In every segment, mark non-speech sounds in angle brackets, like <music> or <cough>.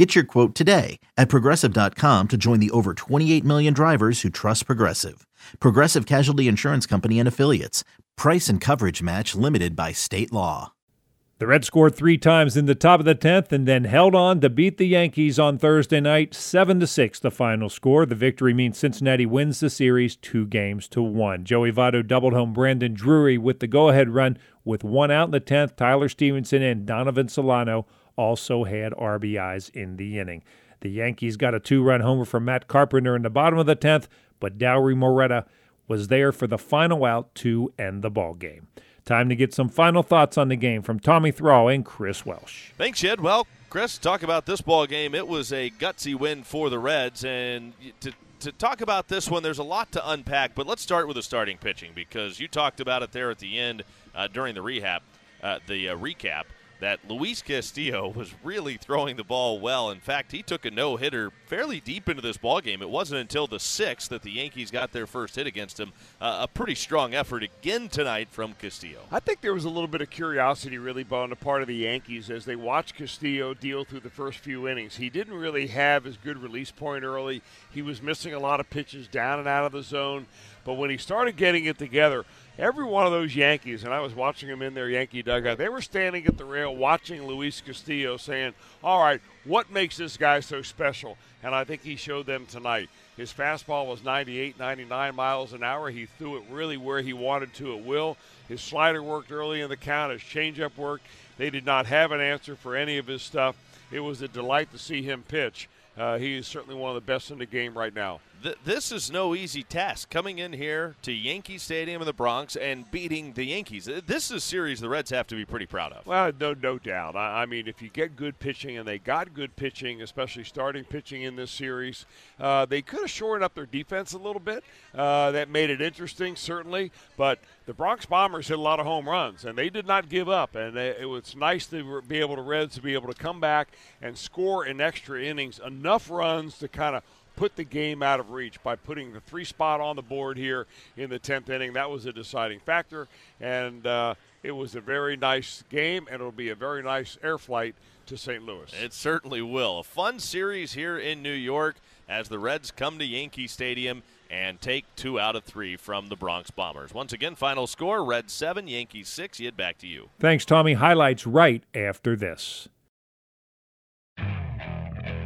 Get your quote today at progressive.com to join the over 28 million drivers who trust Progressive. Progressive Casualty Insurance Company and Affiliates. Price and coverage match limited by state law. The Reds scored three times in the top of the 10th and then held on to beat the Yankees on Thursday night, 7 to 6 the final score. The victory means Cincinnati wins the series 2 games to 1. Joey Votto doubled home Brandon Drury with the go-ahead run with one out in the 10th. Tyler Stephenson and Donovan Solano also had RBIs in the inning. The Yankees got a two run homer from Matt Carpenter in the bottom of the 10th, but Dauri Moreta was there for the final out to end the ball game. Time to get some final thoughts on the game from Tommy Thrall and Chris Welsh. Thanks, Jed. Well, Chris, talk about this ball game. It was a gutsy win for the Reds, and to to talk about this one, there's a lot to unpack. But let's start with the starting pitching because you talked about it there at the end uh, during the rehab, uh, the uh, recap that Luis Castillo <laughs> was really throwing the ball well. In fact, he took a no hitter fairly deep into this ball game. It wasn't until the sixth that the Yankees got their first hit against him. Uh, a pretty strong effort again tonight from Castillo. I think there was a little bit of curiosity, really, on the part of the Yankees as they watched Castillo deal through the first few innings. He didn't really have his good release point early. He was missing a lot of pitches down and out of the zone. But when he started getting it together, every one of those Yankees, and I was watching them in their Yankee dugout, they were standing at the rail watching Luis Castillo saying, All right, what makes this guy so special? And I think he showed them tonight. His fastball was 98, 99 miles an hour. He threw it really where he wanted to at will. His slider worked early in the count, his changeup worked. They did not have an answer for any of his stuff. It was a delight to see him pitch. Uh, he is certainly one of the best in the game right now th- this is no easy task coming in here to Yankee Stadium in the Bronx and beating the Yankees. This is a series the Reds have to be pretty proud of. Well, no, no doubt. I, I mean, if you get good pitching, and they got good pitching, especially starting pitching in this series, uh, they could have shored up their defense a little bit. Uh, that made it interesting, certainly. But the Bronx Bombers hit a lot of home runs, and they did not give up. And it was nice to be able to Reds to be able to come back and score in extra innings enough runs to kind of put the game out of reach by putting the three spot on the board here in the 10th inning. That was a deciding factor, and uh, it was a very nice game, and it'll be a very nice air flight to St. Louis. It certainly will. A fun series here in New York as the Reds come to Yankee Stadium and take two out of three from the Bronx Bombers. Once again, final score Reds 7, Yankees 6. Yet back to you. Thanks, Tommy. Highlights right after this.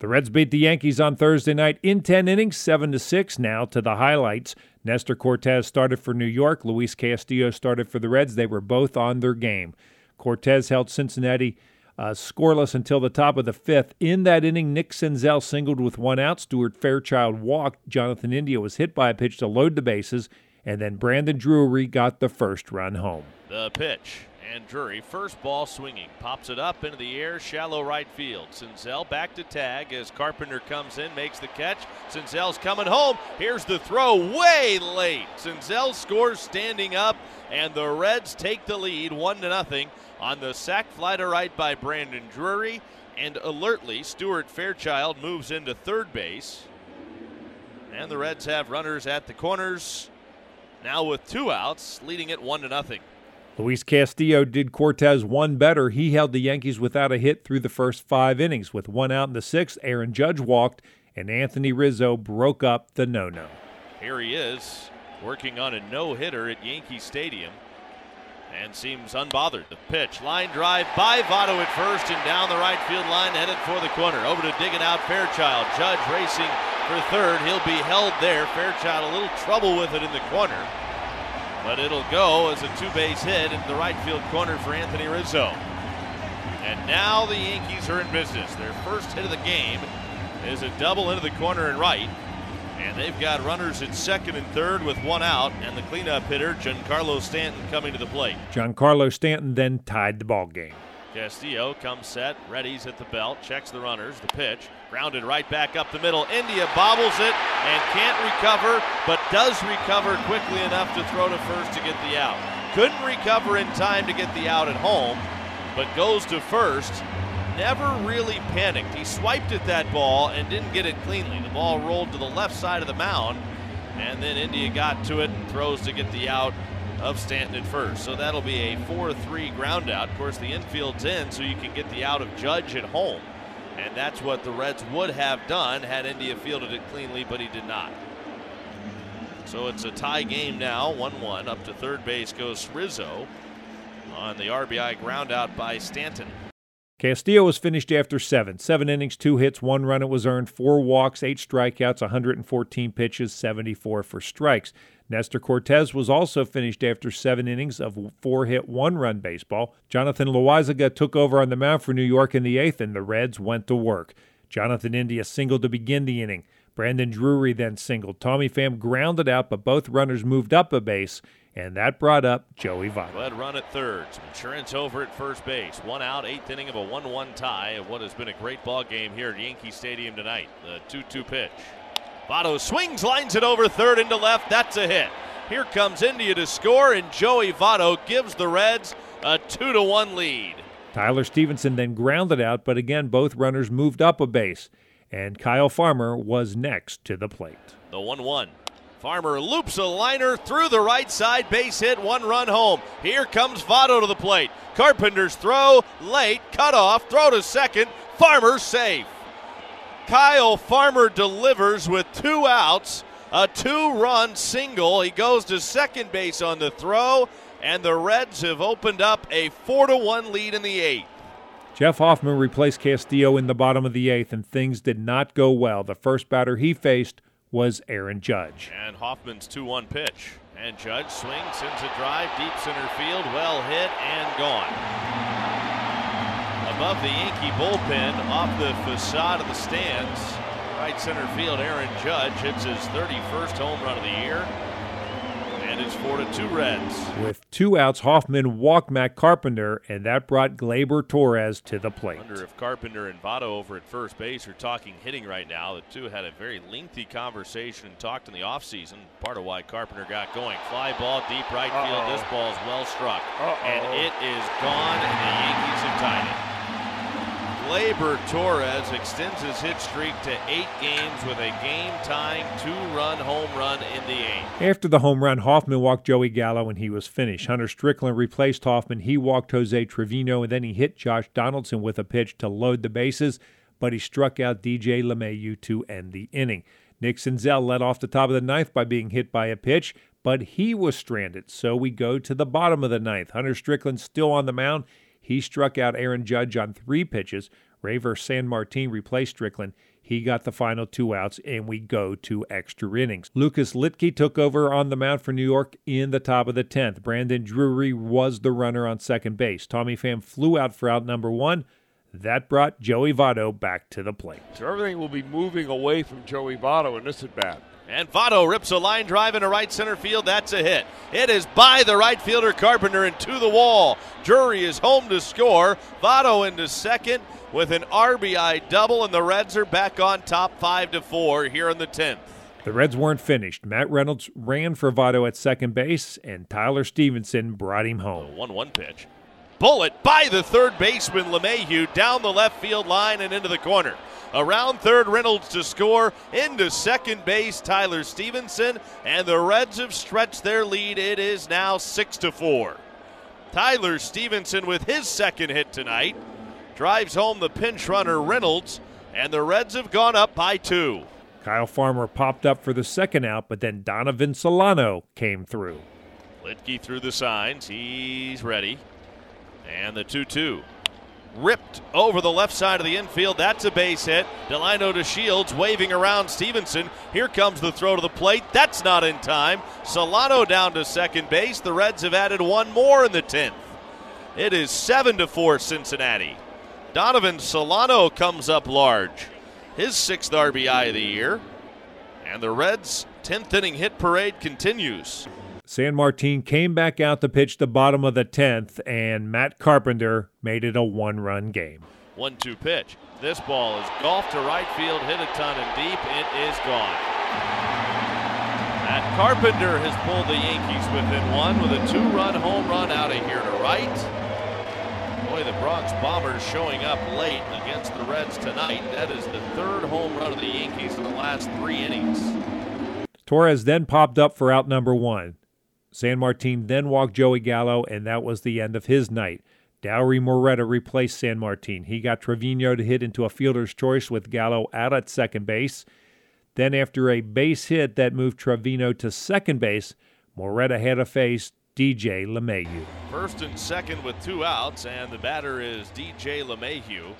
The Reds beat the Yankees on Thursday night in 10 innings, 7 to 6. Now to the highlights. Nestor Cortes started for New York, Luis Castillo started for the Reds. They were both on their game. Cortez held Cincinnati uh, scoreless until the top of the fifth. In that inning, Nick Senzel singled with one out. Stuart Fairchild walked. Jonathan India was hit by a pitch to load the bases, and then Brandon Drury got the first run home. The pitch and Drury, first ball swinging, pops it up into the air, shallow right field. Senzel back to tag as Carpenter comes in, makes the catch. Senzel's coming home. Here's the throw, way late. Senzel scores standing up, and the Reds take the lead, one to nothing, on the sac fly to right by Brandon Drury. And alertly, Stuart Fairchild moves into third base. And the Reds have runners at the corners. Now with two outs, leading it one to nothing. Luis Castillo did Cortes one better. He held the Yankees without a hit through the first five innings. With one out in the sixth, Aaron Judge walked, and Anthony Rizzo broke up the no no. Here he is, working on a no hitter at Yankee Stadium and seems unbothered. The pitch, line drive by Votto at first and down the right field line, headed for the corner. Over to dig it out, Fairchild. Judge racing for third. He'll be held there. Fairchild a little trouble with it in the corner, but it'll go as a two base hit into the right field corner for Anthony Rizzo. And now the Yankees are in business. Their first hit of the game is a double into the corner and right. And they've got runners at second and third with one out, and the cleanup hitter, Giancarlo Stanton, coming to the plate. Giancarlo Stanton then tied the ball game. Castillo comes set, readies at the belt, checks the runners, the pitch, grounded right back up the middle. India bobbles it and can't recover, but does recover quickly enough to throw to first to get the out. Couldn't recover in time to get the out at home, but goes to first never really panicked. He swiped at that ball and didn't get it cleanly. The ball rolled to the left side of the mound, and then India got to it and throws to get the out of Stanton at first. So that'll be a 4 3 ground out. Of course, the infield's in, so you can get the out of Judge at home. And that's what the Reds would have done had India fielded it cleanly, but he did not. So it's a tie game now, 1 1. Up to third base goes Rizzo on the RBI ground out by Stanton. Castillo was finished after seven. Seven innings, two hits, one run it was earned, four walks, eight strikeouts, 114 pitches, 74 for strikes. Nestor Cortes was also finished after seven innings of four hit, one run baseball. Jonathan Loaisiga took over on the mound for New York in the eighth, and the Reds went to work. Jonathan India singled to begin the inning. Brandon Drury then singled. Tommy Pham grounded out, but both runners moved up a base, and that brought up Joey Votto. Led run at third. Some insurance over at first base. One out, eighth inning of a 1 1 tie of what has been a great ball game here at Yankee Stadium tonight. The 2 2 pitch. Votto swings, lines it over third into left. That's a hit. Here comes India to score, and Joey Votto gives the Reds a 2 to 1 lead. Tyler Stephenson then grounded out, but again, both runners moved up a base, and Kyle Farmer was next to the plate. The 1 1. Farmer loops a liner through the right side, base hit, one run home. Here comes Votto to the plate. Carpenter's throw, late, cut off, throw to second. Farmer safe. Kyle Farmer delivers with two outs, a two run single. He goes to second base on the throw, and the Reds have opened up a 4 to 1 lead in the eighth. Jeff Hoffman replaced Castillo in the bottom of the eighth, and things did not go well. The first batter he faced was Aaron Judge. And Hoffman's 2 1 pitch. And Judge swings, sends a drive, deep center field, well hit, and gone. Above the Yankee bullpen, off the facade of the stands, right center field, Aaron Judge hits his 31st home run of the year. And it's 4 to 2 Reds. With two outs, Hoffman walked Matt Carpenter, and that brought Gleyber Torres to the plate. I wonder if Carpenter and Votto over at first base are talking hitting right now. The two had a very lengthy conversation and talked in the offseason. Part of why Carpenter got going. Fly ball, deep right field. Uh-oh. This ball is well struck. Uh-oh. And it is gone, and the Yankees have tied it. Gleyber Torres extends his hit streak to eight games with a game-tying two-run home run in the eighth. After the home run, Hoffman walked Joey Gallo and he was finished. Hunter Strickland replaced Hoffman. He walked Jose Trevino and then he hit Josh Donaldson with a pitch to load the bases, but he struck out DJ LeMahieu to end the inning. Nick Senzel led off the top of the ninth by being hit by a pitch, but he was stranded. So we go to the bottom of the ninth. Hunter Strickland still on the mound. He struck out Aaron Judge on three pitches. Reiver San Martin replaced Strickland. He got the final two outs, and we go to extra innings. Lucas Luetge took over on the mound for New York in the top of the 10th. Brandon Drury was the runner on second base. Tommy Pham flew out for out number one. That brought Joey Votto back to the plate. So everything will be moving away from Joey Votto in this at bat. And Votto rips a line drive into right center field. That's a hit. It is by the right fielder Carpenter and to the wall. Drury is home to score. Votto into second with an RBI double, and the Reds are back on top five to four here in the tenth. The Reds weren't finished. Matt Reynolds ran for Votto at second base, and Tyler Stephenson brought him home. One one pitch. Bullet by the third baseman LeMahieu down the left field line and into the corner. Around third, Reynolds to score. Into second base, Tyler Stephenson, And the Reds have stretched their lead. It is now 6 to 4. Tyler Stephenson with his second hit tonight drives home the pinch runner Reynolds, and the Reds have gone up by two. Kyle Farmer popped up for the second out, but then Donovan Solano came through. Luetge through the signs. He's ready. And the 2 2 ripped over the left side of the infield. That's a base hit. Delino DeShields, waving around Stephenson. Here comes the throw to the plate. That's not in time. Solano down to second base. The Reds have added one more in the 10th. It is 7 to 4 Cincinnati. Donovan Solano comes up large. His sixth RBI of the year. And the Reds' 10th inning hit parade continues. Sanmartin came back out to pitch the bottom of the 10th, and Matt Carpenter made it a one run game. 1 2 pitch. This ball is golfed to right field, hit a ton and deep. It is gone. Matt Carpenter has pulled the Yankees within one with a two run home run out of here to right. Boy, the Bronx Bombers showing up late against the Reds tonight. That is the third home run of the Yankees in the last three innings. Torres then popped up for out number one. Sanmartin then walked Joey Gallo, and that was the end of his night. Dauri Moreta replaced San Martin. He got Trevino to hit into a fielder's choice with Gallo out at second base. Then, after a base hit that moved Trevino to second base, Moreta had to face DJ LeMahieu. First and second with two outs, and the batter is DJ LeMahieu.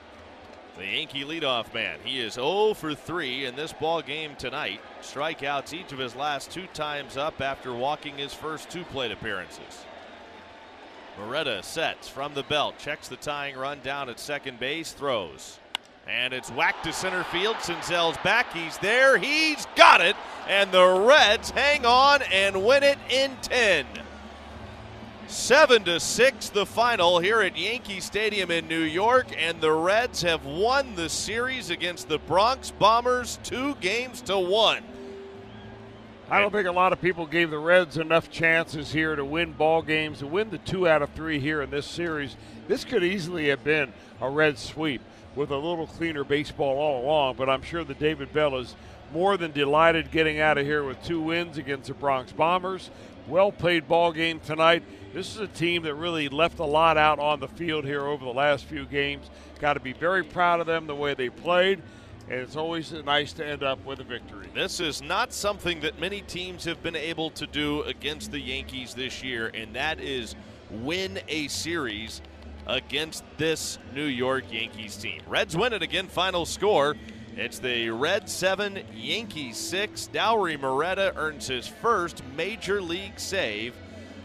The Yankee leadoff man. He is 0 for 3 in this ball game tonight. Strikeouts each of his last two times up after walking his first two plate appearances. Moreta sets from the belt, checks the tying run down at second base, throws. And it's whacked to center field. Senzel's back. He's there. He's got it. And the Reds hang on and win it in 10. Seven to six, the final here at Yankee Stadium in New York, and the Reds have won the series against the Bronx Bombers two games to one. I don't think a lot of people gave the Reds enough chances here to win ball games, to win the two out of three here in this series. This could easily have been a red sweep with a little cleaner baseball all along, but I'm sure that David Bell is more than delighted getting out of here with two wins against the Bronx Bombers. Well played ball game tonight. This is a team that really left a lot out on the field here over the last few games. Got to be very proud of them the way they played, and it's always nice to end up with a victory. This is not something that many teams have been able to do against the Yankees this year, and that is win a series against this New York Yankees team. Reds win it again, final score. It's the Red 7, Yankees 6. Dauri Moreta earns his first major league save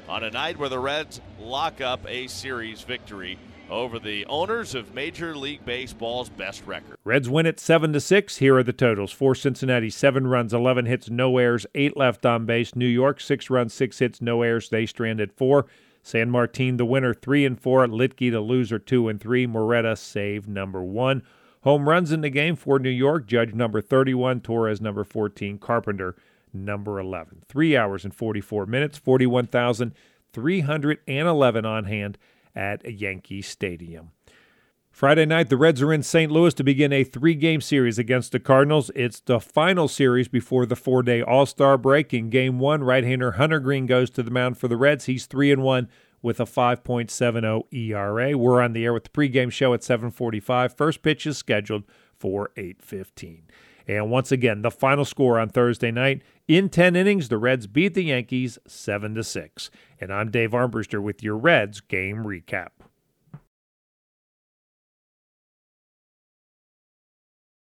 on a night where the Reds lock up a series victory over the owners of Major League Baseball's best record. Reds win it 7 to 6. Here are the totals. For Cincinnati, 7 runs, 11 hits, no errors, 8 left on base. New York, 6 runs, 6 hits, no errors. They stranded 4. San Martin the winner 3 and 4, Luetge the loser 2 and 3, Moreta save number 1. Home runs in the game for New York, Judge number 31, Torres number 14, Carpenter number 11. 3 hours and 44 minutes, 41,311 on hand at Yankee Stadium. Friday night, the Reds are in St. Louis to begin a three game series against the Cardinals. It's the final series before the four day All Star break. In game one, right hander Hunter Greene goes to the mound for the Reds. He's 3 and 1 with a 5.70 ERA. We're on the air with the pregame show at 7:45. First pitch is scheduled for 8:15. And once again, the final score on Thursday night in 10 innings, the Reds beat the Yankees 7 to 6. And I'm Dave Armbruster with your Reds game recap.